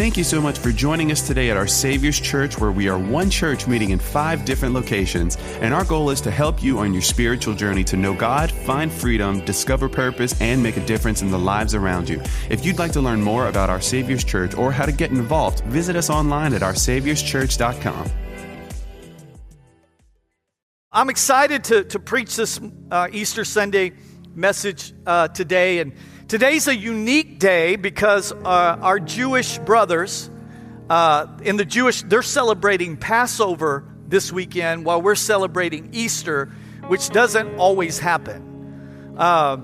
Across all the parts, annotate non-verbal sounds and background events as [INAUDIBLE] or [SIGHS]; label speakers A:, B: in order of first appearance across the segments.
A: Thank you so much for joining us today at our Savior's Church, where we are one church meeting in five different locations. And our goal is to help you on your spiritual journey to know God, find freedom, discover purpose, and make a difference in the lives around you. If you'd like to learn more about our Savior's Church or how to get involved, visit us online at oursaviorschurch.com.
B: I'm excited to, to preach this uh, Easter Sunday message uh, today. And Today's a unique day because uh, our Jewish brothers uh, in the Jewish, they're celebrating Passover this weekend while we're celebrating Easter, which doesn't always happen. Uh,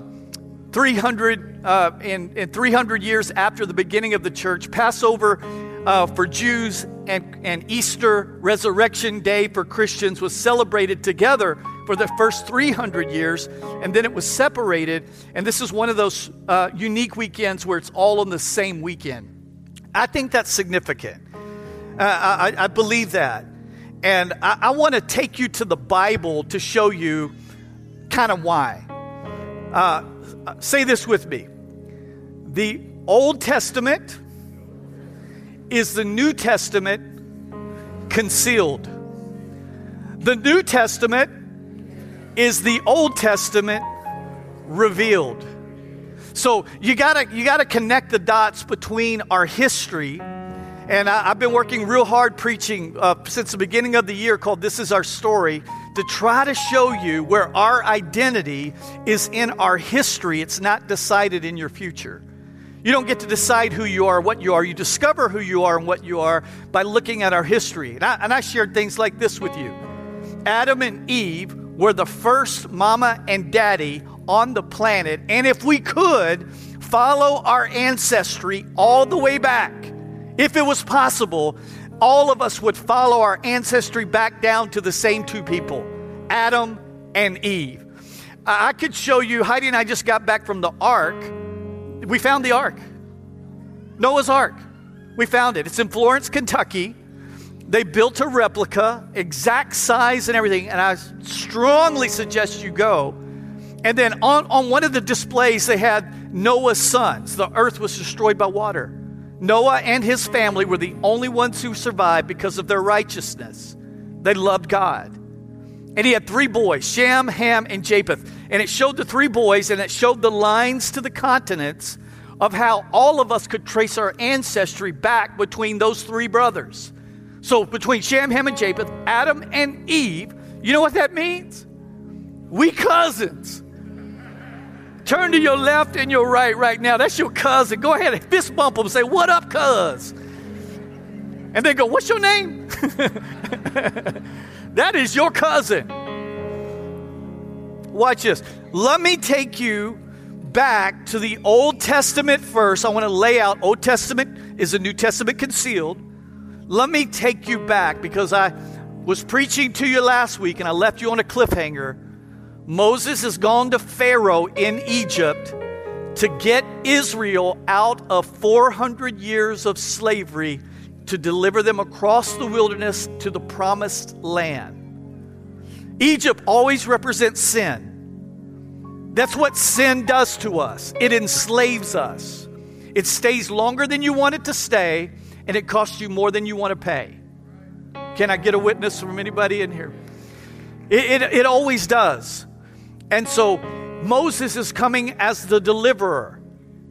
B: 300 uh, in, in 300 years after the beginning of the church, Passover uh, for Jews and, and Easter Resurrection Day for Christians was celebrated together for the first 300 years, and then it was separated. And this is one of those uh, unique weekends where it's all on the same weekend. I think that's significant. Uh, I, I, believe that. And I, I want to take you to the Bible to show you kind of why. Uh, say this with me the Old Testament is the New Testament concealed. The New Testament is the Old Testament revealed. So you gotta you gotta connect the dots between our history, and I, have been working real hard preaching uh, since the beginning of the year called "This Is Our Story" to try to show you where our identity is in our history. It's not decided in your future. You don't get to decide who you are, what you are. You discover who you are and what you are by looking at our history. And I, and I shared things like this with you. Adam and Eve were the first mama and daddy on the planet. And if we could follow our ancestry all the way back, if it was possible, all of us would follow our ancestry back down to the same two people Adam and Eve. I could show you, Heidi and I just got back from the ark. We found the ark, Noah's ark. We found it. It's in Florence, Kentucky. They built a replica, exact size and everything, and I strongly suggest you go. And then on, on one of the displays, they had Noah's sons. The earth was destroyed by water. Noah and his family were the only ones who survived because of their righteousness. They loved God. And he had three boys Shem, Ham, and Japheth. And it showed the three boys and it showed the lines to the continents of how all of us could trace our ancestry back between those three brothers. So between Shem, Ham, and Japheth, Adam and Eve, you know what that means? We cousins. Turn to your left and your right right now. That's your cousin. Go ahead and fist bump them. Say, What up, cuz? And they go, What's your name? [LAUGHS] that is your cousin. Watch this. Let me take you back to the Old Testament first. I want to lay out Old Testament is the New Testament concealed. Let me take you back because I was preaching to you last week and I left you on a cliffhanger. Moses has gone to Pharaoh in Egypt to get Israel out of 400 years of slavery to deliver them across the wilderness to the promised land. Egypt always represents sin. That's what sin does to us. It enslaves us. It stays longer than you want it to stay and it costs you more than you want to pay. Can I get a witness from anybody in here? It, it, it always does. And so Moses is coming as the deliverer.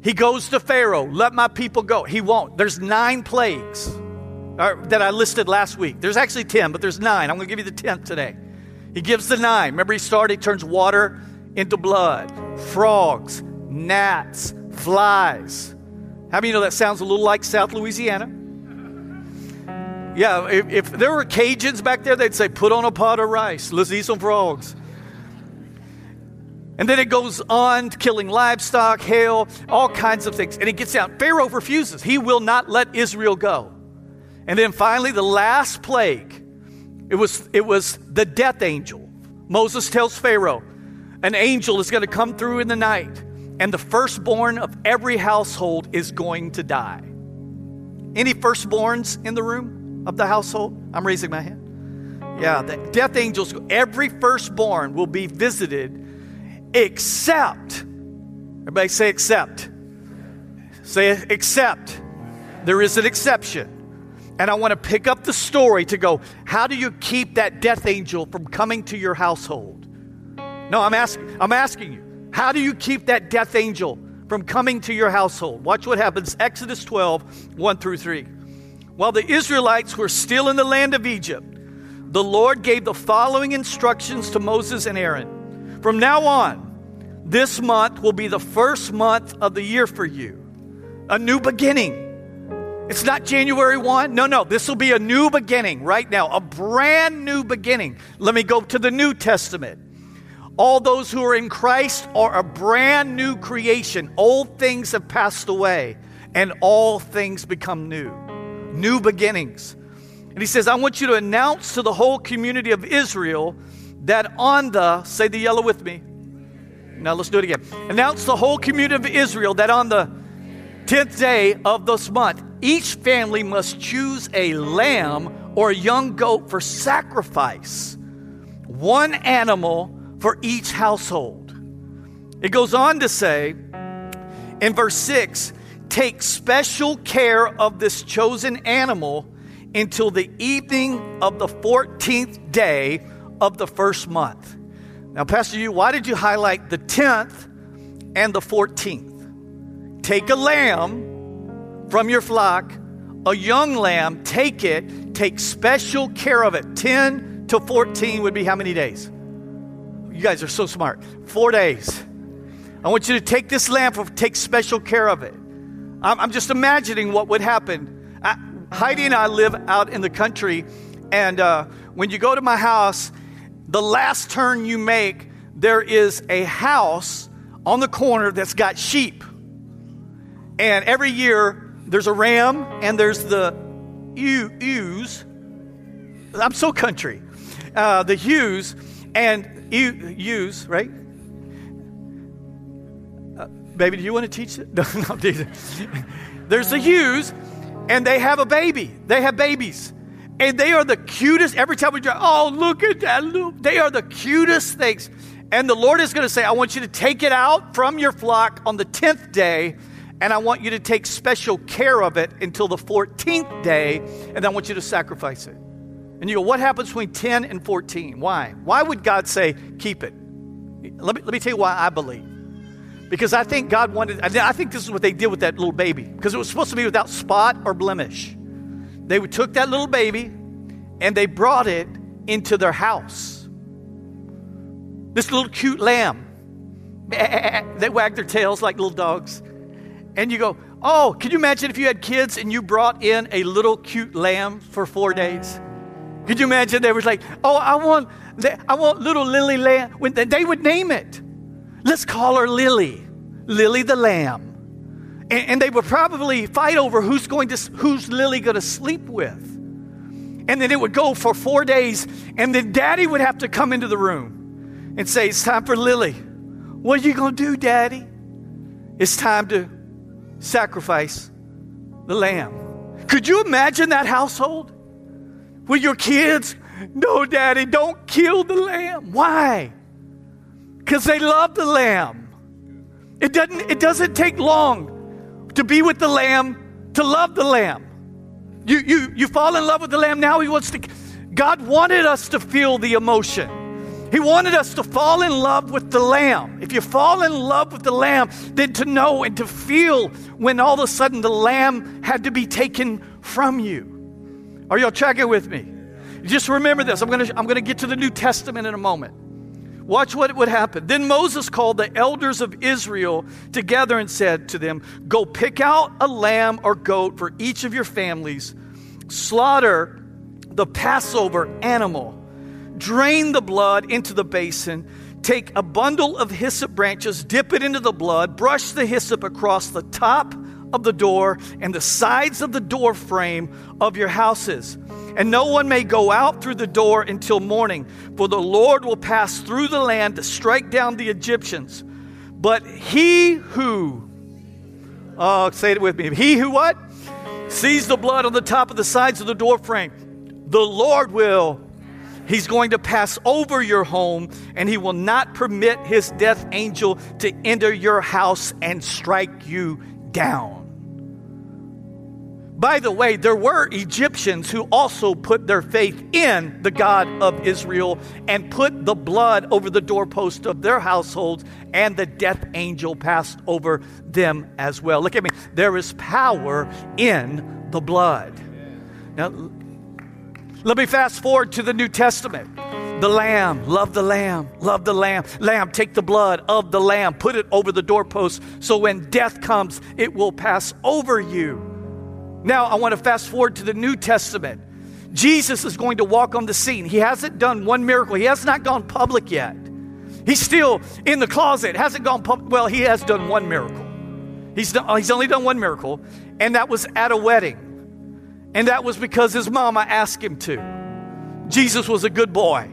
B: He goes to Pharaoh, let my people go. He won't. There's nine plagues uh, that I listed last week. There's actually 10, but there's nine. I'm going to give you the 10th today. He gives the nine. Remember, he started, he turns water into blood, frogs, gnats, flies. How many know that sounds a little like South Louisiana? Yeah, if, if there were Cajuns back there, they'd say, put on a pot of rice. Let's eat some frogs. And then it goes on killing livestock, hail, all kinds of things. And it gets out. Pharaoh refuses. He will not let Israel go. And then finally, the last plague, it was, it was the death angel. Moses tells Pharaoh, an angel is going to come through in the night, and the firstborn of every household is going to die. Any firstborns in the room? of the household? I'm raising my hand. Yeah, the death angels, every firstborn will be visited except, everybody say except. Say except there is an exception. And I want to pick up the story to go, how do you keep that death angel from coming to your household? No, I'm asking, I'm asking you, how do you keep that death angel from coming to your household? Watch what happens. Exodus 12, 1 through 3. While the Israelites were still in the land of Egypt, the Lord gave the following instructions to Moses and Aaron. From now on, this month will be the first month of the year for you, a new beginning. It's not January 1. No, no. This will be a new beginning right now, a brand new beginning. Let me go to the New Testament. All those who are in Christ are a brand new creation. Old things have passed away, and all things become new. New beginnings. And he says, I want you to announce to the whole community of Israel that on the, say the yellow with me. Now let's do it again. Announce the whole community of Israel that on the 10th day of this month, each family must choose a lamb or a young goat for sacrifice, one animal for each household. It goes on to say in verse 6 take special care of this chosen animal until the evening of the 14th day of the first month. Now, Pastor, you, why did you highlight the 10th and the 14th? Take a lamb from your flock, a young lamb, take it, take special care of it. 10 to 14 would be how many days? You guys are so smart. Four days. I want you to take this lamb, take special care of it. I'm, I'm just imagining what would happen. I, Heidi and I live out in the country, and uh, when you go to my house, the last turn you make, there is a house on the corner that's got sheep. And every year, there's a ram and there's the ewes. I'm so country. Uh, the ewes and ewes, right? Uh, baby, do you want to teach it? [LAUGHS] No, no, There's the ewes, and they have a baby. They have babies. And they are the cutest. Every time we drive, oh, look at that. They are the cutest things. And the Lord is going to say, I want you to take it out from your flock on the 10th day and I want you to take special care of it until the 14th day, and I want you to sacrifice it. And you go, what happens between 10 and 14? Why? Why would God say, keep it? Let me, let me tell you why I believe. Because I think God wanted, I think this is what they did with that little baby, because it was supposed to be without spot or blemish. They took that little baby and they brought it into their house. This little cute lamb. They wagged their tails like little dogs and you go, Oh, can you imagine if you had kids and you brought in a little cute lamb for four days? Could you imagine they was like, Oh, I want, I want little Lily lamb. They would name it, let's call her Lily, Lily the lamb. And, and they would probably fight over who's going to, who's Lily going to sleep with. And then it would go for four days, and then Daddy would have to come into the room and say, "It's time for Lily. What are you going to do, Daddy? It's time to sacrifice the lamb. Could you imagine that household? With your kids, no, daddy, don't kill the lamb. Why? Because they love the lamb. It doesn't, it doesn't take long to be with the lamb, to love the lamb. You, you, you fall in love with the lamb, now he wants to. God wanted us to feel the emotion. He wanted us to fall in love with the Lamb. If you fall in love with the Lamb, then to know and to feel when all of a sudden the Lamb had to be taken from you. Are y'all tracking with me? Just remember this. I'm going to I'm going to get to the New Testament in a moment. Watch what would happen. Then Moses called the elders of Israel together and said to them, Go pick out a lamb or goat for each of your families, slaughter the Passover animal drain the blood into the basin, take a bundle of hyssop branches, dip it into the blood, brush the hyssop across the top of the door and the sides of the door frame of your houses. And no one may go out through the door until morning, for the Lord will pass through the land to strike down the Egyptians. But he who, oh, say it with me, he who what? Sees the blood on the top of the sides of the door frame, the Lord will He's going to pass over your home and he will not permit his death angel to enter your house and strike you down. By the way, there were Egyptians who also put their faith in the God of Israel and put the blood over the doorpost of their households, and the death angel passed over them as well. Look at me. There is power in the blood. Now, let me fast forward to the New Testament. The lamb, love the lamb, love the lamb. Lamb, take the blood of the lamb, put it over the doorpost, so when death comes, it will pass over you. Now, I want to fast forward to the New Testament. Jesus is going to walk on the scene. He hasn't done one miracle, he has not gone public yet. He's still in the closet, hasn't gone public. Well, he has done one miracle. He's, done, he's only done one miracle, and that was at a wedding. And that was because his mama asked him to. Jesus was a good boy.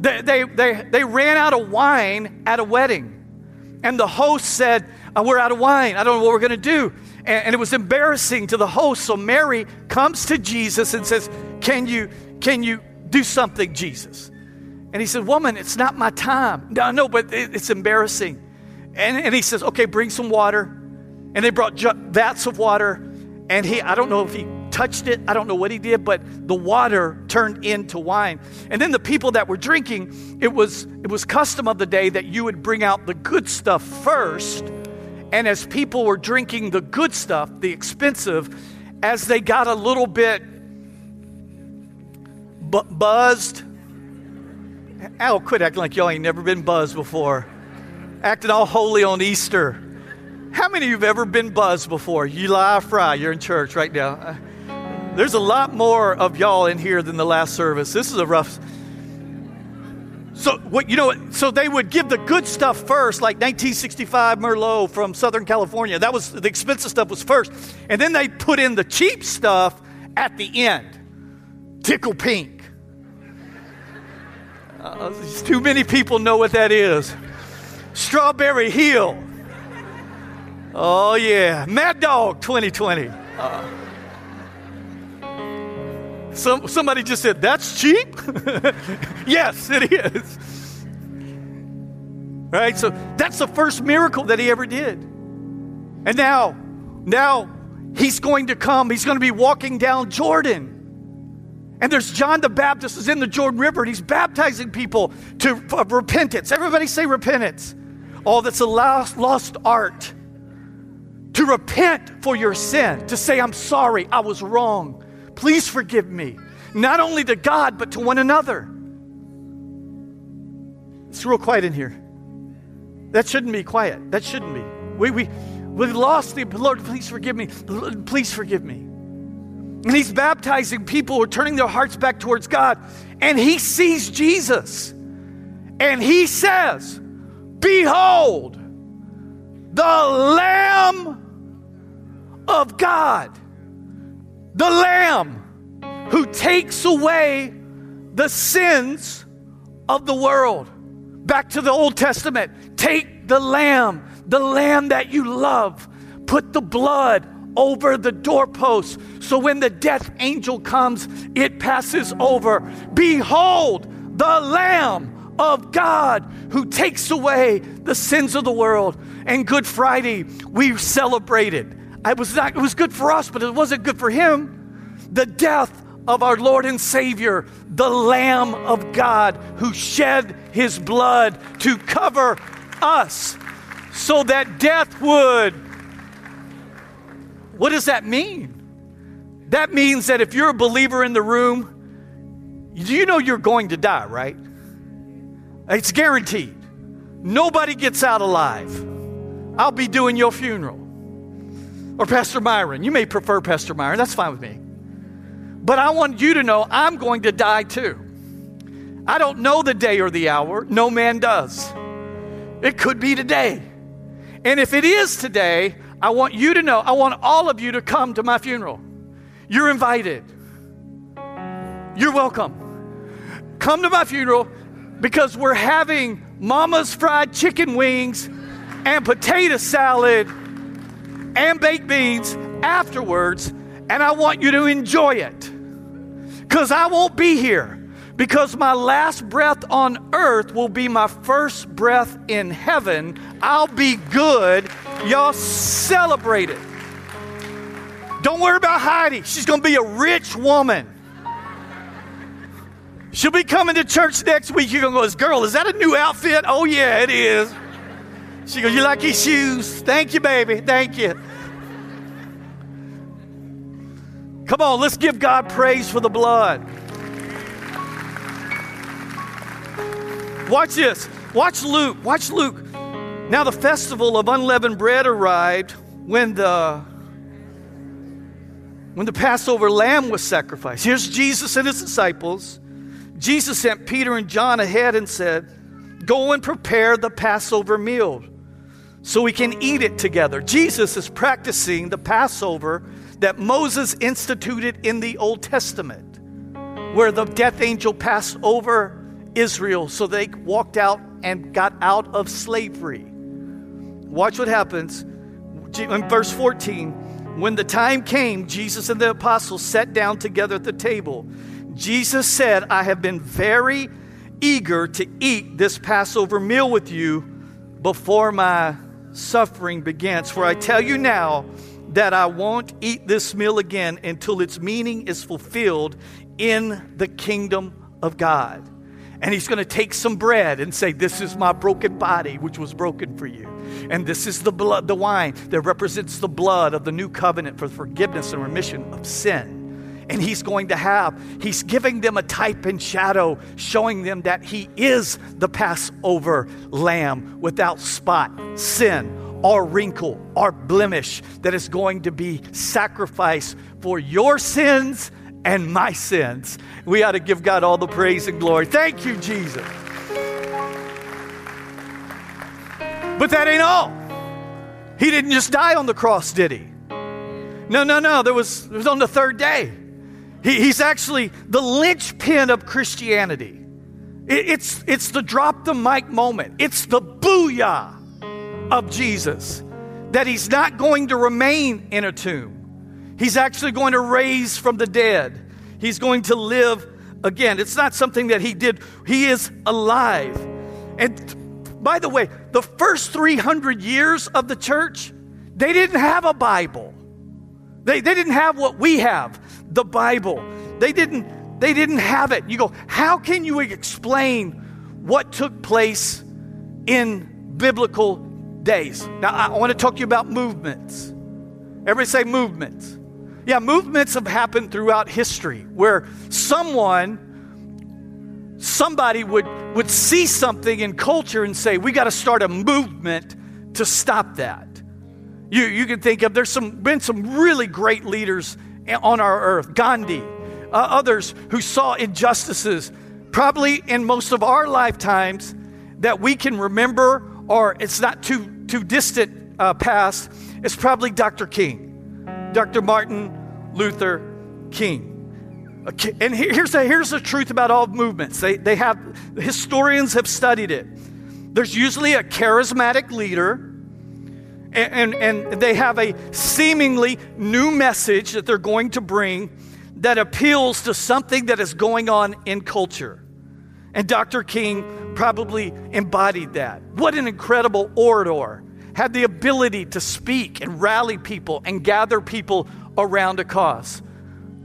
B: They, they, they, they ran out of wine at a wedding. And the host said, oh, We're out of wine. I don't know what we're going to do and, and it was embarrassing to the host. So Mary comes to Jesus and says, Can you, can you do something, Jesus? And he said, Woman, it's not my time. No, no, but it, it's embarrassing. And, and he says, Okay, bring some water. And they brought vats of water. And he, I don't know if he touched it, I don't know what he did, but the water turned into wine. And then the people that were drinking, it was, it was custom of the day that you would bring out the good stuff first and as people were drinking the good stuff, the expensive, as they got a little bit bu- buzzed, Al, quit acting like y'all ain't never been buzzed before. Acting all holy on Easter. How many of you have ever been buzzed before? You lie, fry. You're in church right now. There's a lot more of y'all in here than the last service. This is a rough. So what you know? So they would give the good stuff first, like 1965 Merlot from Southern California. That was the expensive stuff was first, and then they put in the cheap stuff at the end. Tickle pink. Uh, too many people know what that is. Strawberry Hill. Oh yeah, Mad Dog 2020. Uh, some, somebody just said, That's cheap? [LAUGHS] yes, it is. Right? So that's the first miracle that he ever did. And now, now he's going to come, he's going to be walking down Jordan. And there's John the Baptist is in the Jordan River and he's baptizing people to repentance. Everybody say repentance. Oh, that's a lost, lost art. To repent for your sin, to say, I'm sorry, I was wrong. Please forgive me, not only to God, but to one another. It's real quiet in here. That shouldn't be quiet. That shouldn't be. We, we, we lost the Lord, please forgive me. Please forgive me. And he's baptizing people who are turning their hearts back towards God. And he sees Jesus. And he says, Behold, the Lamb of God the Lamb who takes away the sins of the world. Back to the Old Testament. Take the Lamb, the Lamb that you love, put the blood over the doorpost. So when the death angel comes, it passes over. Behold, the Lamb of God who takes away the sins of the world. And Good Friday, we celebrated it was, not, it was good for us, but it wasn't good for him. The death of our Lord and Savior, the Lamb of God, who shed his blood to cover us so that death would. What does that mean? That means that if you're a believer in the room, you know you're going to die, right? It's guaranteed. Nobody gets out alive. I'll be doing your funeral or Pastor Myron. You may prefer Pastor Myron, that's fine with me. But I want you to know I'm going to die too. I don't know the day or the hour, no man does. It could be today. And if it is today, I want you to know, I want all of you to come to my funeral. You're invited. You're welcome. Come to my funeral because we're having mama's fried chicken wings and potato salad and baked beans afterwards, and I want you to enjoy it. Because I won't be here. Because my last breath on earth will be my first breath in heaven. I'll be good. Y'all celebrate it. Don't worry about Heidi. She's going to be a rich woman. She'll be coming to church next week. You're going to go, girl, is that a new outfit? Oh, yeah, it is. She goes, You like his shoes? Thank you, baby. Thank you. Come on, let's give God praise for the blood. Watch this. Watch Luke. Watch Luke. Now, the festival of unleavened bread arrived when the when the Passover lamb was sacrificed. Here's Jesus and his disciples. Jesus sent Peter and John ahead and said, Go and prepare the Passover meal so we can eat it together. Jesus is practicing the Passover that Moses instituted in the Old Testament, where the death angel passed over Israel so they walked out and got out of slavery. Watch what happens in verse 14. When the time came, Jesus and the apostles sat down together at the table. Jesus said, I have been very eager to eat this Passover meal with you before my suffering begins. For I tell you now that I won't eat this meal again until its meaning is fulfilled in the kingdom of God. And he's going to take some bread and say, This is my broken body, which was broken for you. And this is the blood, the wine that represents the blood of the new covenant for forgiveness and remission of sin. And he's going to have, he's giving them a type and shadow, showing them that he is the Passover lamb without spot, sin, or wrinkle, our blemish that is going to be sacrificed for your sins and my sins. We ought to give God all the praise and glory. Thank you, Jesus. But that ain't all. He didn't just die on the cross, did he? No, no, no. There was, it was on the third day. He, he's actually the linchpin of Christianity. It, it's, it's the drop the mic moment, it's the booyah of Jesus that he's not going to remain in a tomb. He's actually going to raise from the dead. He's going to live again. It's not something that he did, he is alive. And by the way, the first 300 years of the church, they didn't have a Bible. They, they didn't have what we have, the Bible. They didn't, they didn't have it. You go, how can you explain what took place in biblical days? Now, I want to talk to you about movements. Everybody say movements. Yeah, movements have happened throughout history where someone, somebody would, would see something in culture and say, we got to start a movement to stop that. You, you can think of, there's some, been some really great leaders on our earth Gandhi, uh, others who saw injustices, probably in most of our lifetimes that we can remember, or it's not too, too distant uh, past. It's probably Dr. King, Dr. Martin Luther King. And here's the, here's the truth about all movements. They, they have, historians have studied it. There's usually a charismatic leader, and, and, and they have a seemingly new message that they're going to bring that appeals to something that is going on in culture. And Dr. King probably embodied that. What an incredible orator. Had the ability to speak and rally people and gather people around a cause.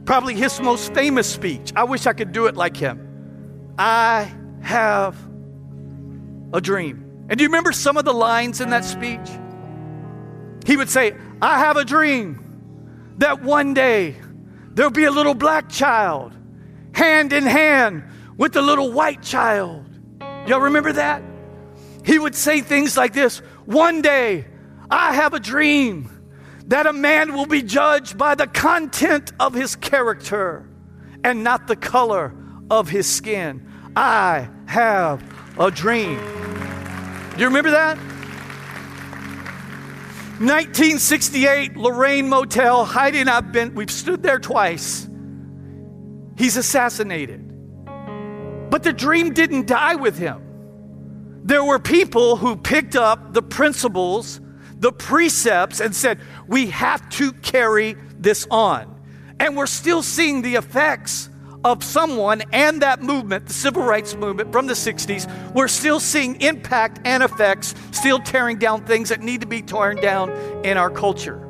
B: Probably his most famous speech. I wish I could do it like him. I have a dream. And do you remember some of the lines in that speech? He would say, I have a dream that one day there'll be a little black child hand in hand with the little white child. Y'all remember that? He would say things like this One day I have a dream that a man will be judged by the content of his character and not the color of his skin. I have a dream. Do you remember that? 1968, Lorraine Motel, Heidi and I've been, we've stood there twice. He's assassinated. But the dream didn't die with him. There were people who picked up the principles the precepts and said, we have to carry this on. And we're still seeing the effects of someone and that movement, the civil rights movement from the 60s, we're still seeing impact and effects, still tearing down things that need to be torn down in our culture.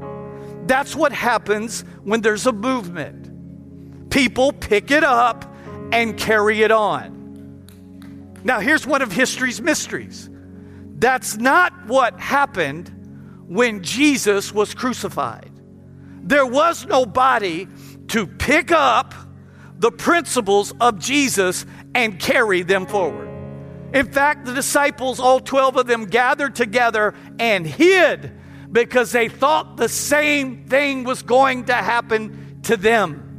B: That's what happens when there's a movement. People pick it up and carry it on. Now, here's one of history's mysteries. That's not what happened when Jesus was crucified. There was no body to pick up the principles of Jesus and carry them forward. In fact, the disciples, all 12 of them, gathered together and hid because they thought the same thing was going to happen to them.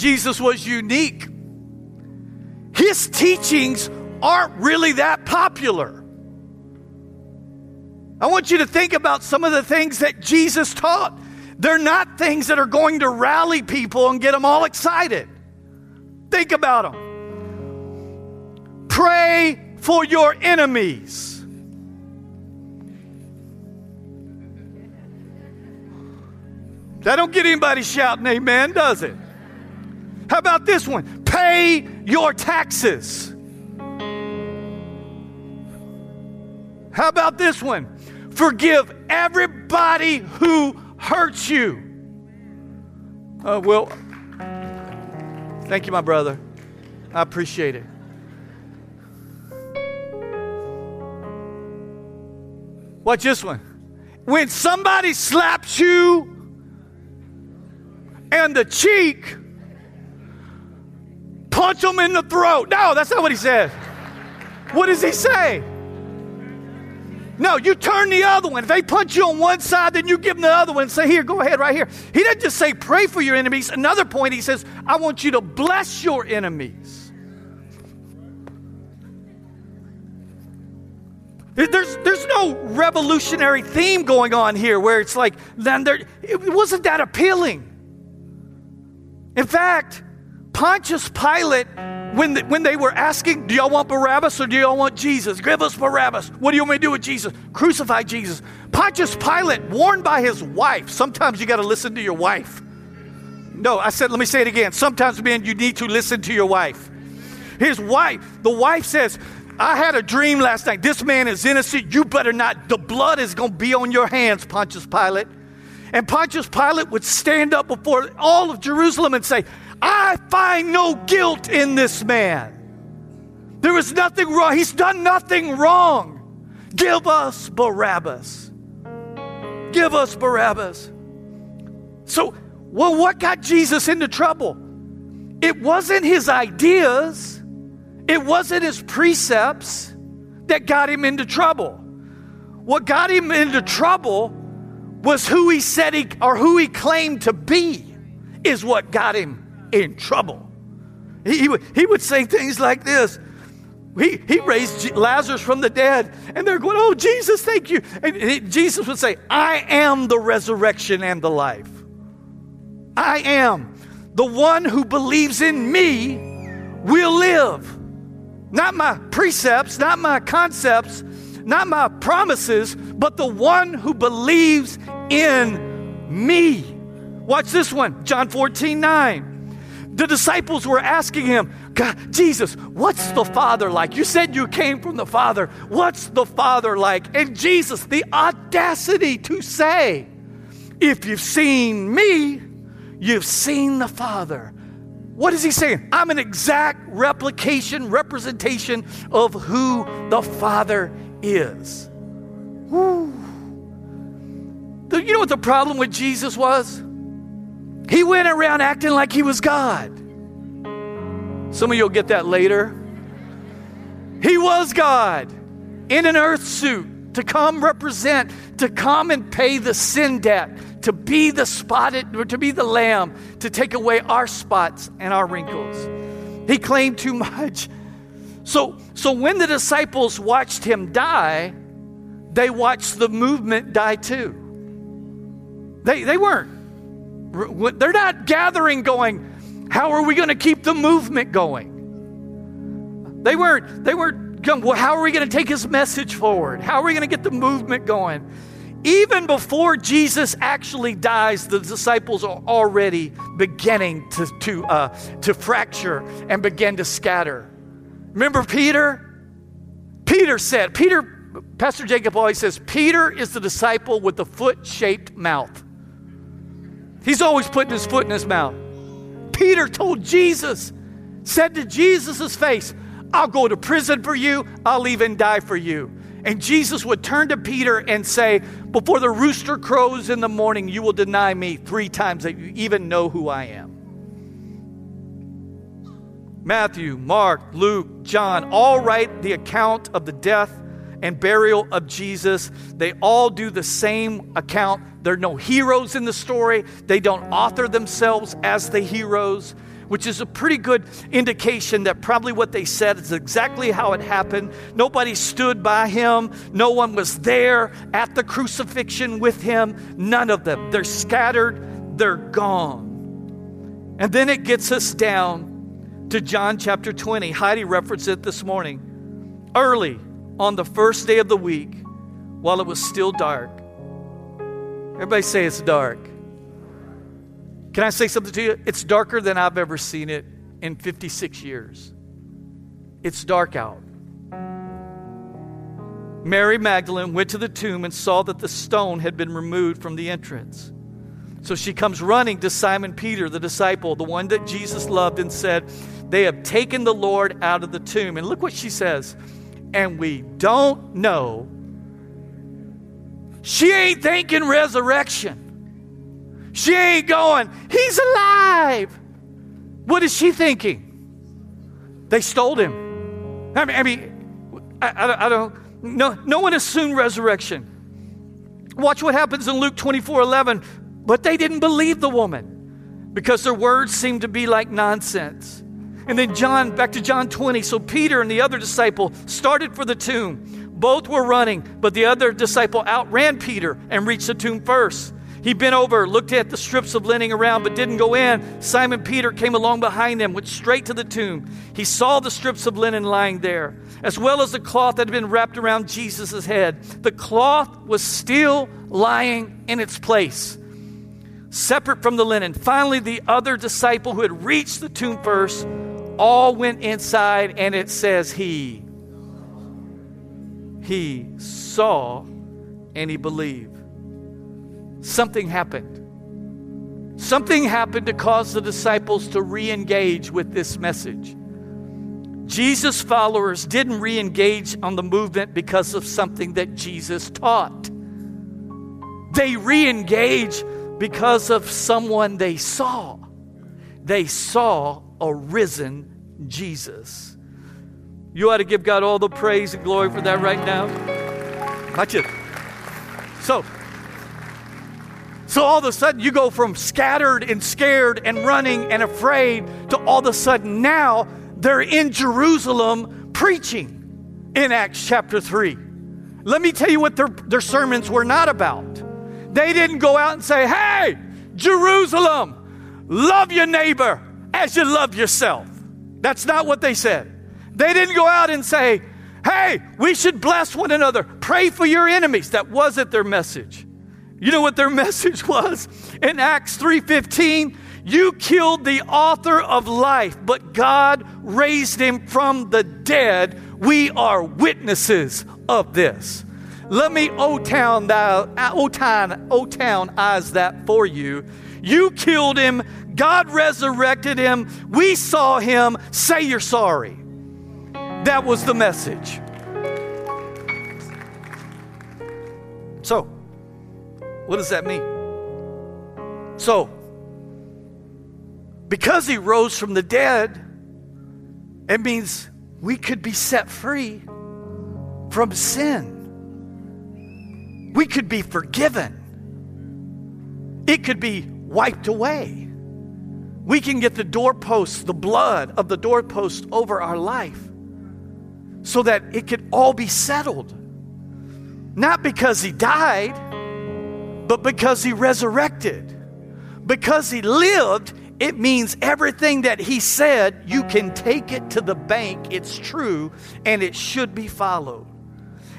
B: Jesus was unique. His teachings aren't really that popular. I want you to think about some of the things that Jesus taught. They're not things that are going to rally people and get them all excited. Think about them. Pray for your enemies. That don't get anybody shouting amen, does it? How about this one? Pay your taxes. How about this one? Forgive everybody who hurts you. Uh, well, thank you, my brother. I appreciate it. Watch this one. When somebody slaps you and the cheek, punch them in the throat. No, that's not what he says. What does he say? No, you turn the other one. If they punch you on one side, then you give them the other one and say, Here, go ahead, right here. He doesn't just say, Pray for your enemies. Another point, he says, I want you to bless your enemies. There's, there's no revolutionary theme going on here where it's like, then there, it wasn't that appealing. In fact, Pontius Pilate when, the, when they were asking, Do y'all want Barabbas or do y'all want Jesus? Give us Barabbas. What do you want me to do with Jesus? Crucify Jesus. Pontius Pilate, warned by his wife, sometimes you got to listen to your wife. No, I said, let me say it again. Sometimes, men, you need to listen to your wife. His wife, the wife says, I had a dream last night. This man is innocent. You better not. The blood is going to be on your hands, Pontius Pilate. And Pontius Pilate would stand up before all of Jerusalem and say, I find no guilt in this man. There is nothing wrong. He's done nothing wrong. Give us Barabbas. Give us Barabbas. So, well, what got Jesus into trouble? It wasn't his ideas, it wasn't his precepts that got him into trouble. What got him into trouble was who he said he or who he claimed to be, is what got him in trouble. He, he, would, he would say things like this. He, he raised Lazarus from the dead, and they're going, Oh, Jesus, thank you. And Jesus would say, I am the resurrection and the life. I am. The one who believes in me will live. Not my precepts, not my concepts, not my promises, but the one who believes in me. Watch this one, John 14, 9. The disciples were asking him, God, Jesus, what's the Father like? You said you came from the Father. What's the Father like? And Jesus, the audacity to say, If you've seen me, you've seen the Father. What is he saying? I'm an exact replication, representation of who the Father is. Woo. You know what the problem with Jesus was? He went around acting like he was God. Some of you will get that later. He was God in an earth suit to come represent, to come and pay the sin debt, to be the spotted, or to be the lamb, to take away our spots and our wrinkles. He claimed too much. So, so when the disciples watched him die, they watched the movement die too. They, they weren't they're not gathering going, how are we going to keep the movement going? They weren't, they weren't going, well, how are we going to take his message forward? How are we going to get the movement going? Even before Jesus actually dies, the disciples are already beginning to, to, uh, to fracture and begin to scatter. Remember Peter? Peter said, Peter, Pastor Jacob always says, Peter is the disciple with the foot shaped mouth. He's always putting his foot in his mouth. Peter told Jesus, said to Jesus' face, I'll go to prison for you, I'll even die for you. And Jesus would turn to Peter and say, Before the rooster crows in the morning, you will deny me three times that you even know who I am. Matthew, Mark, Luke, John all write the account of the death and burial of Jesus. They all do the same account. There are no heroes in the story, they don't author themselves as the heroes which is a pretty good indication that probably what they said is exactly how it happened. Nobody stood by him, no one was there at the crucifixion with him. None of them. They're scattered, they're gone. And then it gets us down to John chapter 20. Heidi referenced it this morning. Early on the first day of the week, while it was still dark. Everybody say it's dark. Can I say something to you? It's darker than I've ever seen it in 56 years. It's dark out. Mary Magdalene went to the tomb and saw that the stone had been removed from the entrance. So she comes running to Simon Peter, the disciple, the one that Jesus loved, and said, They have taken the Lord out of the tomb. And look what she says. And we don't know. She ain't thinking resurrection. She ain't going, He's alive. What is she thinking? They stole him. I mean, I, mean, I, I, I don't, no, no one assumed resurrection. Watch what happens in Luke 24 11. But they didn't believe the woman because their words seemed to be like nonsense. And then John, back to John 20. So Peter and the other disciple started for the tomb. Both were running, but the other disciple outran Peter and reached the tomb first. He bent over, looked at the strips of linen around, but didn't go in. Simon Peter came along behind them, went straight to the tomb. He saw the strips of linen lying there, as well as the cloth that had been wrapped around Jesus' head. The cloth was still lying in its place, separate from the linen. Finally, the other disciple who had reached the tomb first all went inside, and it says he. He saw and he believed something happened. Something happened to cause the disciples to re engage with this message. Jesus' followers didn't re engage on the movement because of something that Jesus taught. They re engage because of someone they saw. They saw a risen Jesus. You ought to give God all the praise and glory for that right now. It. So, so all of a sudden, you go from scattered and scared and running and afraid to all of a sudden now they're in Jerusalem preaching in Acts chapter 3. Let me tell you what their, their sermons were not about. They didn't go out and say, Hey, Jerusalem, love your neighbor as you love yourself. That's not what they said. They didn't go out and say, Hey, we should bless one another, pray for your enemies. That wasn't their message. You know what their [LAUGHS] message was? In Acts 3:15, you killed the author of life, but God raised him from the dead. We are witnesses of this. Let me O-town that O-town, O-town eyes that for you. You killed him, God resurrected him, we saw him, say you're sorry. That was the message. So, what does that mean? So, because he rose from the dead, it means we could be set free from sin. We could be forgiven. It could be wiped away. We can get the doorpost, the blood of the doorpost over our life so that it could all be settled. Not because he died but because he resurrected, because he lived, it means everything that he said, you can take it to the bank. It's true and it should be followed.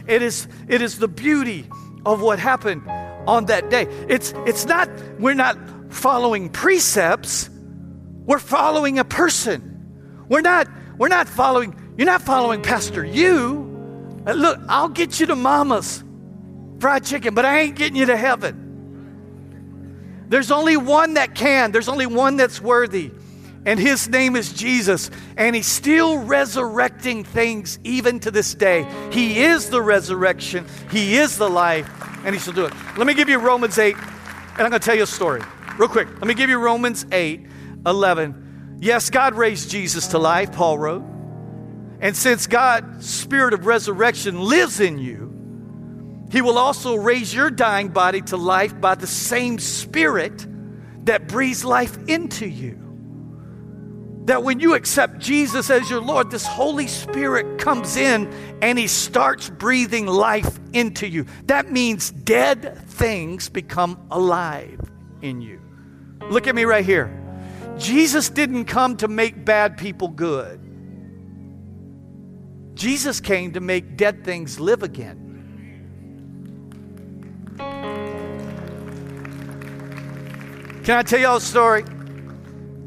B: It is, it is the beauty of what happened on that day. It's, it's not, we're not following precepts, we're following a person. We're not, we're not following You're not following Pastor You. Uh, look, I'll get you to Mama's fried chicken, but I ain't getting you to heaven. There's only one that can, there's only one that's worthy, and his name is Jesus. And he's still resurrecting things even to this day. He is the resurrection, he is the life, and he shall do it. Let me give you Romans 8, and I'm going to tell you a story real quick. Let me give you Romans 8 11. Yes, God raised Jesus to life, Paul wrote. And since God's spirit of resurrection lives in you, he will also raise your dying body to life by the same Spirit that breathes life into you. That when you accept Jesus as your Lord, this Holy Spirit comes in and He starts breathing life into you. That means dead things become alive in you. Look at me right here. Jesus didn't come to make bad people good, Jesus came to make dead things live again. Can I tell y'all a story?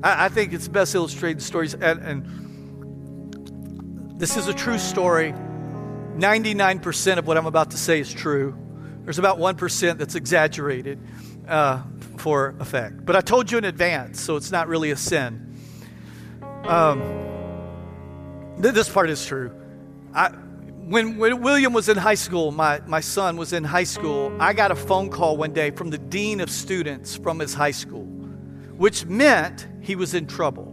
B: I, I think it's best illustrated stories, and, and this is a true story. 99% of what I'm about to say is true. There's about 1% that's exaggerated uh, for effect. But I told you in advance, so it's not really a sin. Um, th- this part is true. I, when, when William was in high school, my, my son was in high school, I got a phone call one day from the dean of students from his high school, which meant he was in trouble.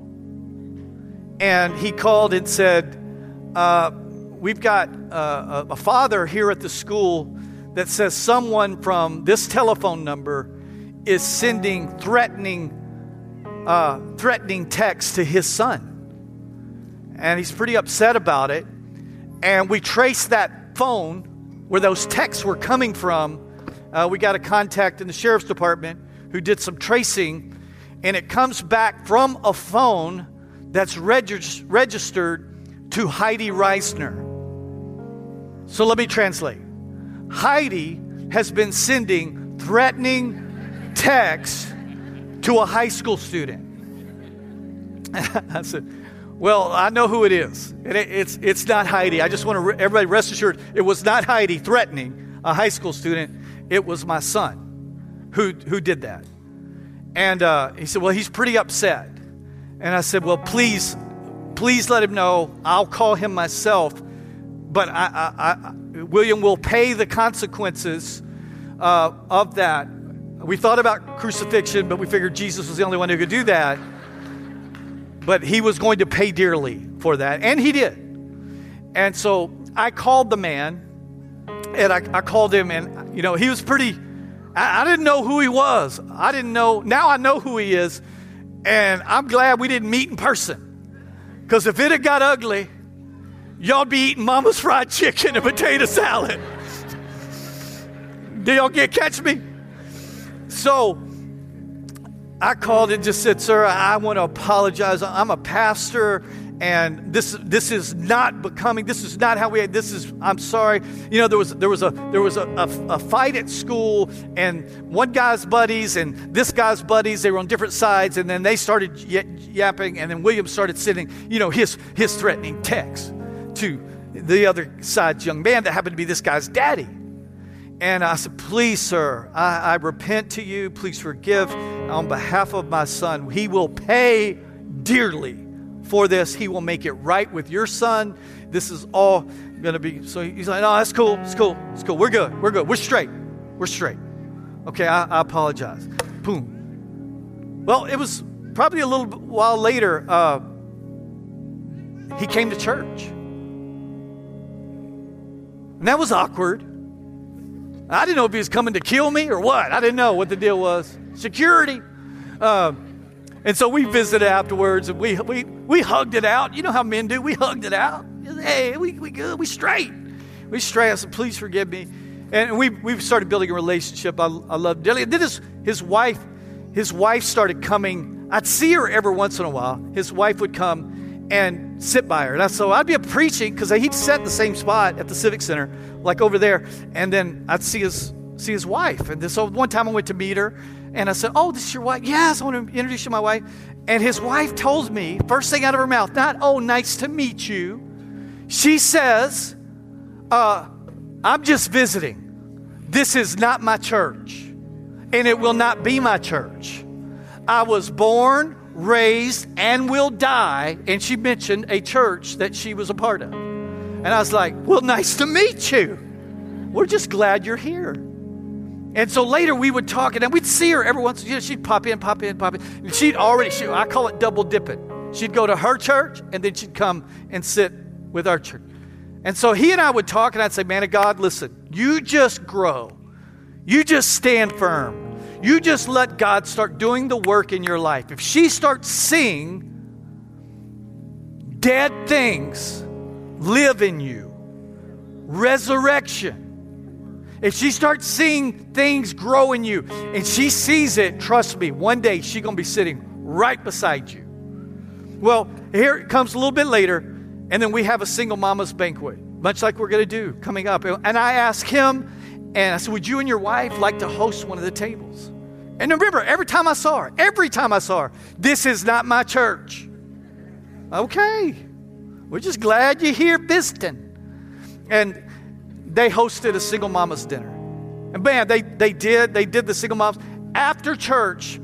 B: And he called and said, uh, We've got uh, a father here at the school that says someone from this telephone number is sending threatening, uh, threatening texts to his son. And he's pretty upset about it. And we traced that phone where those texts were coming from. Uh, we got a contact in the sheriff's department who did some tracing, and it comes back from a phone that's regis- registered to Heidi Reisner. So let me translate. Heidi has been sending threatening texts to a high school student. [LAUGHS] I said, well, I know who it is. It, it's, it's not Heidi. I just want to, re- everybody rest assured, it was not Heidi threatening a high school student. It was my son who, who did that. And uh, he said, well, he's pretty upset. And I said, well, please, please let him know. I'll call him myself. But I, I, I, William will pay the consequences uh, of that. We thought about crucifixion, but we figured Jesus was the only one who could do that but he was going to pay dearly for that. And he did. And so I called the man and I, I called him, and, you know, he was pretty, I, I didn't know who he was. I didn't know, now I know who he is. And I'm glad we didn't meet in person. Because if it had got ugly, y'all be eating mama's fried [LAUGHS] chicken and potato salad. Do y'all get catch me? So I called and just said, Sir, I want to apologize. I'm a pastor and this this is not becoming this is not how we this is i'm sorry you know there was there was a there was a, a, a, fight at school and one guy's buddies and this guy's buddies they were on different sides and then they started yapping and then william started sending you know his his threatening text to the other side's young man that happened to be this guy's daddy and I said, Please, sir, I, I repent to you. Please forgive on behalf of my son. He will pay dearly for this. He will make it right with your son. This is all going to be. So he's like, No, that's cool. It's cool. It's cool. We're good. We're good. We're straight. We're straight. Okay, I, I apologize. Boom. Well, it was probably a little while later, uh, he came to church. And that was awkward. I didn't know if he was coming to kill me or what. I didn't know what the deal was. Security. Uh, and so we visited afterwards and we, we, we hugged it out. You know how men do. We hugged it out. Hey, we, we good. We straight. We straight. I said, please forgive me. And we, we started building a relationship. I, I love Dilly. Then his, his wife, his wife started coming. I'd see her every once in a while. His wife would come and sit by her. And so I'd be preaching because he'd sit in the same spot at the Civic Center like over there. And then I'd see his see his wife. And so one time I went to meet her, and I said, "Oh, this is your wife? Yes, I want to introduce you to my wife." And his wife told me, first thing out of her mouth, not "Oh, nice to meet you." She says, uh, I'm just visiting. This is not my church, and it will not be my church. I was born, raised, and will die. And she mentioned a church that she was a part of. And I was like, Well, nice to meet you. We're just glad you're here. And so later we would talk, and then we'd see her every once. You know, she'd pop in, pop in, pop in. And she'd already, she, I call it double dipping. She'd go to her church, and then she'd come and sit with our church. And so he and I would talk, and I'd say, Man of God, listen, you just grow. You just stand firm. You just let God start doing the work in your life. If she starts seeing dead things live in you, resurrection, if she starts seeing things grow in you and she sees it, trust me, one day she's going to be sitting right beside you. Well, here it comes a little bit later, and then we have a single mama's banquet, much like we're going to do coming up. And I ask him, and I said, Would you and your wife like to host one of the tables? And remember, every time I saw her, every time I saw her, this is not my church. Okay, we're just glad you're here visiting. And they hosted a single mama's dinner. And man, they, they did, they did the single moms. After church,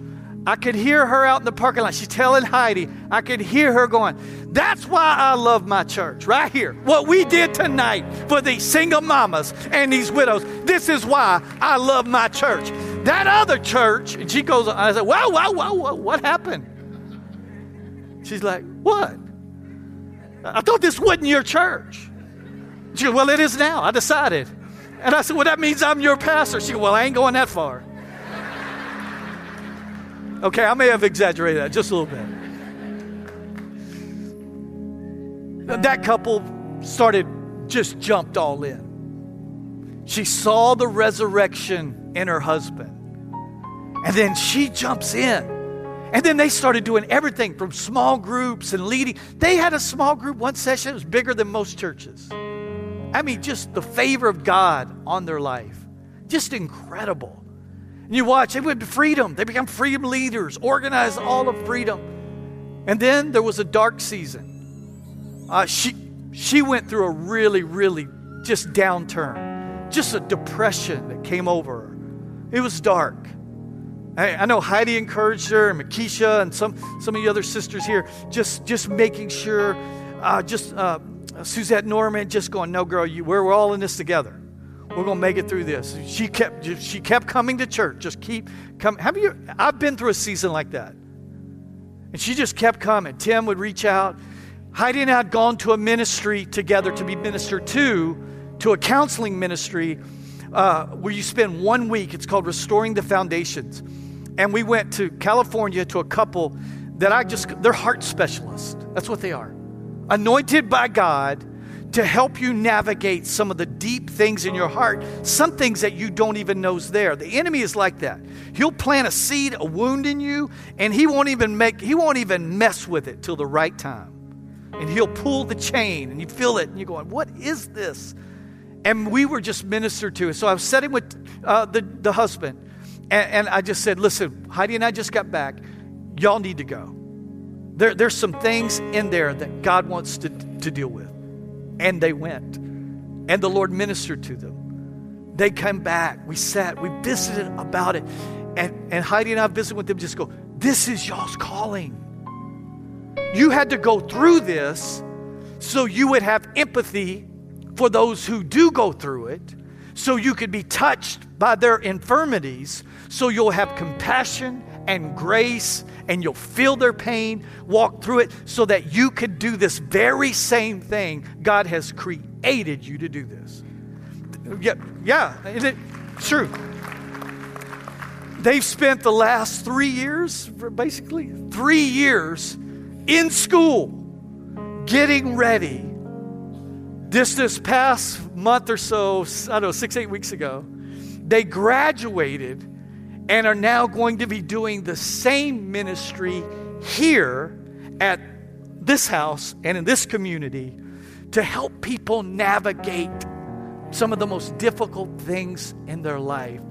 B: I could hear her out in the parking lot. She's telling Heidi, I could hear her going, That's why I love my church, right here. What we did tonight for these single mamas and these widows, this is why I love my church. That other church, and she goes, I said, Whoa, whoa, whoa, whoa, what happened? She's like, What? I thought this wasn't your church. She goes, Well, it is now. I decided. And I said, Well, that means I'm your pastor. She goes, Well, I ain't going that far. Okay, I may have exaggerated that just a little bit. That couple started, just jumped all in. She saw the resurrection in her husband. And then she jumps in. And then they started doing everything from small groups and leading. They had a small group, one session, it was bigger than most churches. I mean, just the favor of God on their life. Just incredible. And you watch, they went to freedom. They become freedom leaders, organized all of freedom. And then there was a dark season. Uh, she, she went through a really, really just downturn, just a depression that came over her. It was dark. I, I know Heidi encouraged her, and Makisha, and some, some of the other sisters here, just, just making sure, uh, just uh, Suzette Norman, just going, no, girl, you, we're, we're all in this together. We're going to make it through this. She kept, she kept coming to church. Just keep coming. Have you? I've been through a season like that. And she just kept coming. Tim would reach out. Heidi and I had gone to a ministry together to be ministered to, to a counseling ministry uh, where you spend one week. It's called Restoring the Foundations. And we went to California to a couple that I just, they're heart specialists. That's what they are. Anointed by God to help you navigate some of the deep things in your heart, some things that you don't even know is there. The enemy is like that. He'll plant a seed, a wound in you, and he won't even make he won't even mess with it till the right time. And he'll pull the chain and you feel it and you're going, "What is this?" And we were just ministered to. it. So I was sitting with uh, the, the husband, and, and I just said, Listen, Heidi and I just got back. Y'all need to go. There, there's some things in there that God wants to, to deal with. And they went. And the Lord ministered to them. They came back. We sat. We visited about it. And, and Heidi and I visited with them, just go, This is y'all's calling. You had to go through this so you would have empathy for those who do go through it, so you could be touched by their infirmities, so you'll have compassion and grace and you'll feel their pain, walk through it so that you could do this very same thing. God has created you to do this. Yeah, yeah, it's true. They've spent the last three years, basically, three years in school getting ready. This this past month or so, I don't know, six, eight weeks ago, they graduated and are now going to be doing the same ministry here at this house and in this community to help people navigate some of the most difficult things in their life.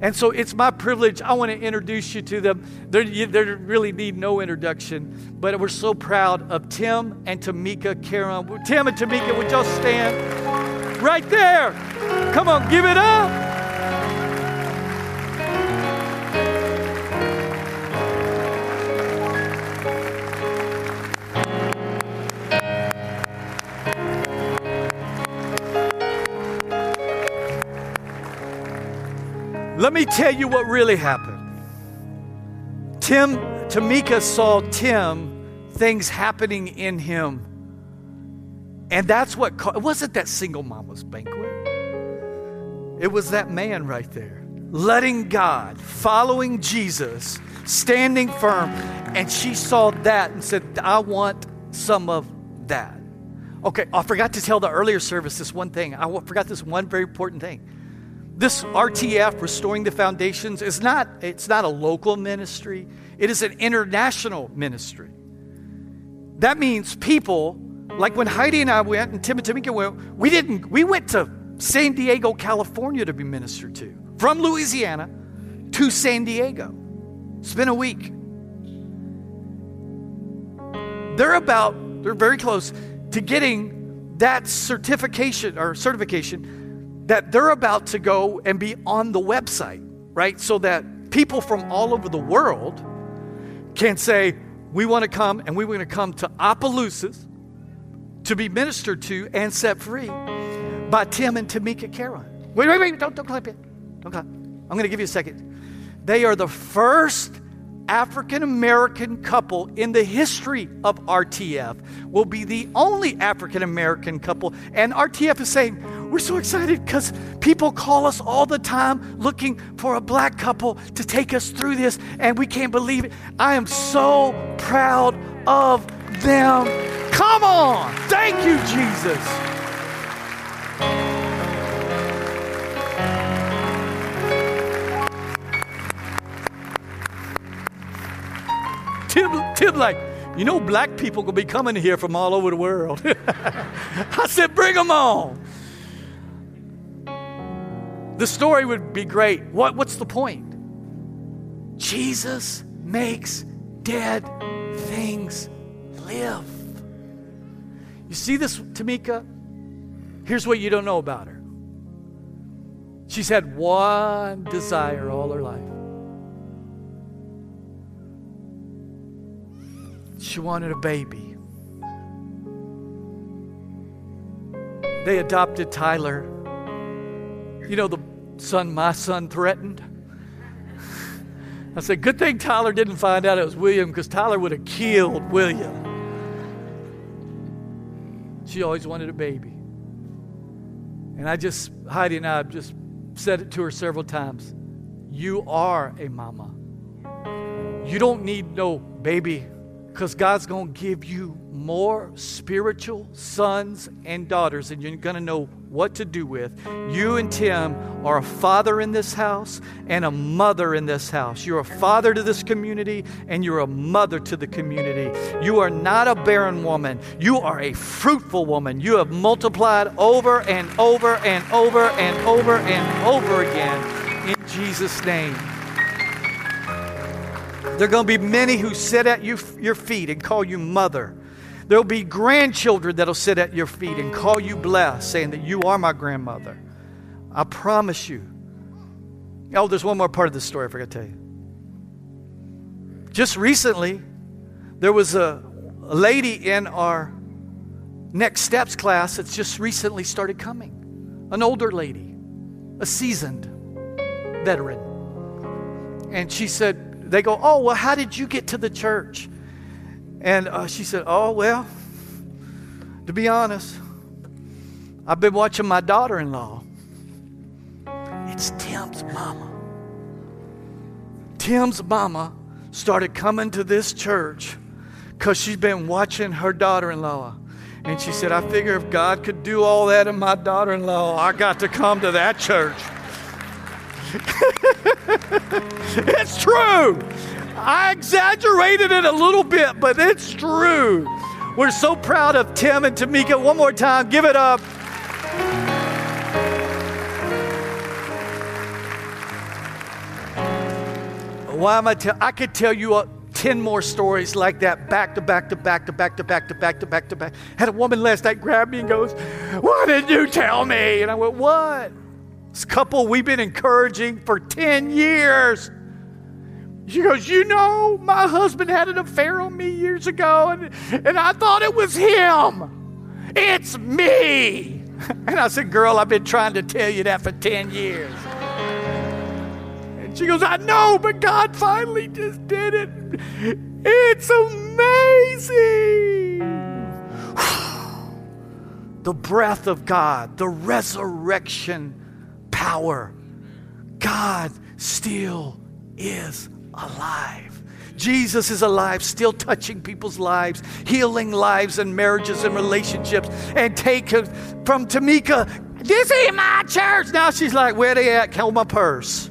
B: And so it's my privilege. I want to introduce you to them. They really need no introduction, but we're so proud of Tim and Tamika Caron. Tim and Tamika, would y'all stand right there? Come on, give it up. Let me tell you what really happened. Tim, Tamika saw Tim, things happening in him. And that's what, it wasn't that single mama's banquet. It was that man right there, letting God, following Jesus, standing firm. And she saw that and said, I want some of that. Okay, I forgot to tell the earlier service this one thing. I forgot this one very important thing this RTF, Restoring the Foundations, is not, it's not a local ministry, it is an international ministry. That means people, like when Heidi and I went and Tim and Tamika went, we didn't, we went to San Diego, California to be ministered to. From Louisiana to San Diego. It's been a week. They're about, they're very close to getting that certification or certification that they're about to go and be on the website, right? So that people from all over the world can say, we want to come and we want to come to Opelousas to be ministered to and set free by Tim and Tamika Caron. Wait, wait, wait, don't, don't clap yet. Don't clap. I'm going to give you a second. They are the first African American couple in the history of RTF, will be the only African American couple. And RTF is saying, we're so excited because people call us all the time looking for a black couple to take us through this, and we can't believe it. I am so proud of them. Come on. Thank you, Jesus. Tim, Tim, like, you know, black people gonna be coming here from all over the world. [LAUGHS] I said, bring them on. The story would be great. What, what's the point? Jesus makes dead things live. You see this, Tamika? Here's what you don't know about her. She's had one desire all her life. She wanted a baby. They adopted Tyler you know, the son my son threatened? I said, good thing Tyler didn't find out it was William because Tyler would have killed William. She always wanted a baby. And I just, Heidi and I just said it to her several times. You are a mama. You don't need no baby because God's going to give you more spiritual sons and daughters, and you're going to know what to do with. You and Tim are a father in this house and a mother in this house. You're a father to this community, and you're a mother to the community. You are not a barren woman, you are a fruitful woman. You have multiplied over and over and over and over and over again in Jesus' name. There are going to be many who sit at you, your feet and call you mother. There'll be grandchildren that'll sit at your feet and call you blessed, saying that you are my grandmother. I promise you. Oh, there's one more part of the story I forgot to tell you. Just recently, there was a, a lady in our Next Steps class that's just recently started coming. An older lady, a seasoned veteran. And she said, they go, Oh, well, how did you get to the church? And uh, she said, Oh, well, to be honest, I've been watching my daughter in law. It's Tim's mama. Tim's mama started coming to this church because she's been watching her daughter in law. And she said, I figure if God could do all that in my daughter in law, I got to come to that church. [LAUGHS] it's true. I exaggerated it a little bit, but it's true. We're so proud of Tim and Tamika. One more time, give it up. Why am I tell? I could tell you a, 10 more stories like that, back to back to back to back to back to back to back to back. Had a woman last night grab me and goes, Why didn't you tell me? And I went, What? This couple we've been encouraging for 10 years. She goes, You know, my husband had an affair on me years ago, and, and I thought it was him. It's me. [LAUGHS] And I said, Girl, I've been trying to tell you that for 10 years. And she goes, I know, but God finally just did it. It's amazing. [SIGHS] the breath of God, the resurrection power. God still is alive. Jesus is alive, still touching people's lives, healing lives and marriages and relationships. And take from Tamika, this ain't my church. Now she's like, where they at? Hold my purse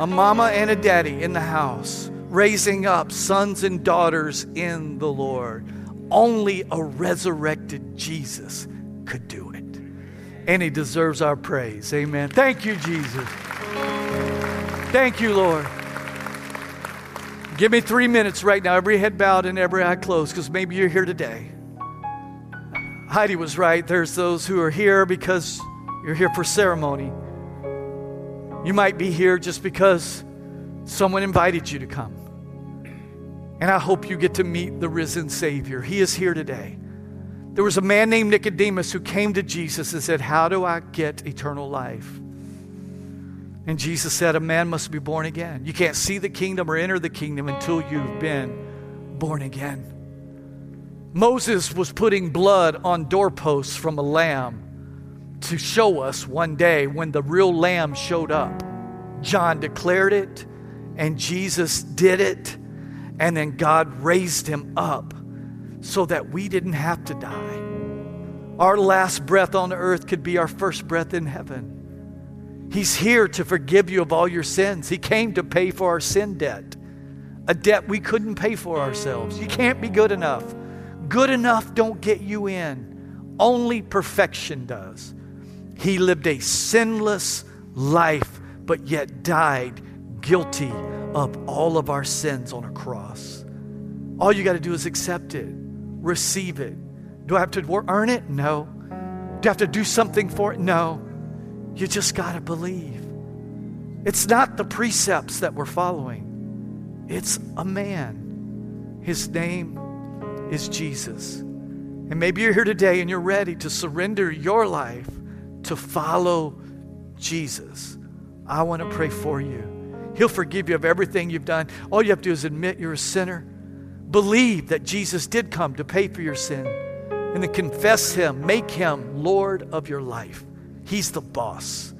B: a mama and a daddy in the house, raising up sons and daughters in the Lord. Only a resurrected Jesus could do it. And he deserves our praise. Amen. Thank you, Jesus. Thank you, Lord. Give me three minutes right now, every head bowed and every eye closed, because maybe you're here today. Heidi was right. There's those who are here because you're here for ceremony. You might be here just because someone invited you to come. And I hope you get to meet the risen Savior. He is here today. There was a man named Nicodemus who came to Jesus and said, How do I get eternal life? And Jesus said, A man must be born again. You can't see the kingdom or enter the kingdom until you've been born again. Moses was putting blood on doorposts from a lamb to show us one day when the real lamb showed up. John declared it, and Jesus did it, and then God raised him up so that we didn't have to die. Our last breath on earth could be our first breath in heaven. He's here to forgive you of all your sins. He came to pay for our sin debt, a debt we couldn't pay for ourselves. You can't be good enough. Good enough don't get you in, only perfection does. He lived a sinless life, but yet died guilty of all of our sins on a cross. All you got to do is accept it, receive it. Do I have to earn it? No. Do I have to do something for it? No. You just got to believe. It's not the precepts that we're following, it's a man. His name is Jesus. And maybe you're here today and you're ready to surrender your life to follow Jesus, I want to pray for you. He'll forgive you of everything you've done. All you have to do is admit you're a sinner, believe that Jesus did come to pay for your sin, and then confess Him, make Him Lord of your life. He's the boss,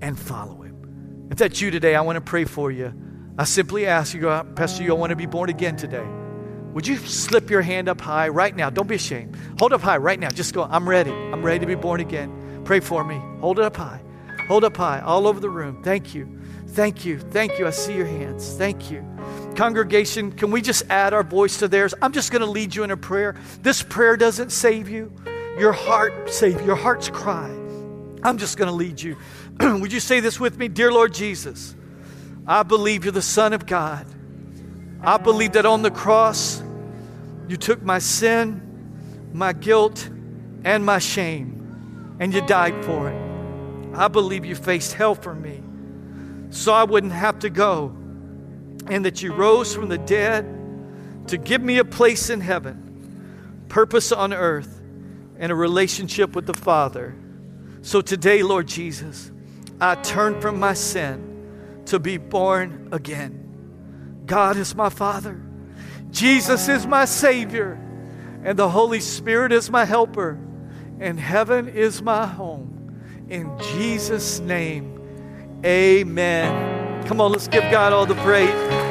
B: and follow Him. If that's you today, I want to pray for you. I simply ask you, uh, Pastor, you want to be born again today. Would you slip your hand up high right now? Don't be ashamed. Hold up high right now. Just go, I'm ready. I'm ready to be born again. Pray for me. Hold it up high. Hold up high, all over the room. Thank you. Thank you. Thank you. I see your hands. Thank you. Congregation, can we just add our voice to theirs? I'm just going to lead you in a prayer. This prayer doesn't save you. Your heart save your heart's cry. I'm just going to lead you. [CLEARS THROAT] Would you say this with me? Dear Lord Jesus, I believe you're the Son of God. I believe that on the cross you took my sin, my guilt, and my shame and you died for it. I believe you faced hell for me so I wouldn't have to go, and that you rose from the dead to give me a place in heaven, purpose on earth, and a relationship with the Father. So today, Lord Jesus, I turn from my sin to be born again. God is my Father, Jesus is my Savior, and the Holy Spirit is my helper and heaven is my home. In Jesus' name, amen. Come on, let's give God all the praise.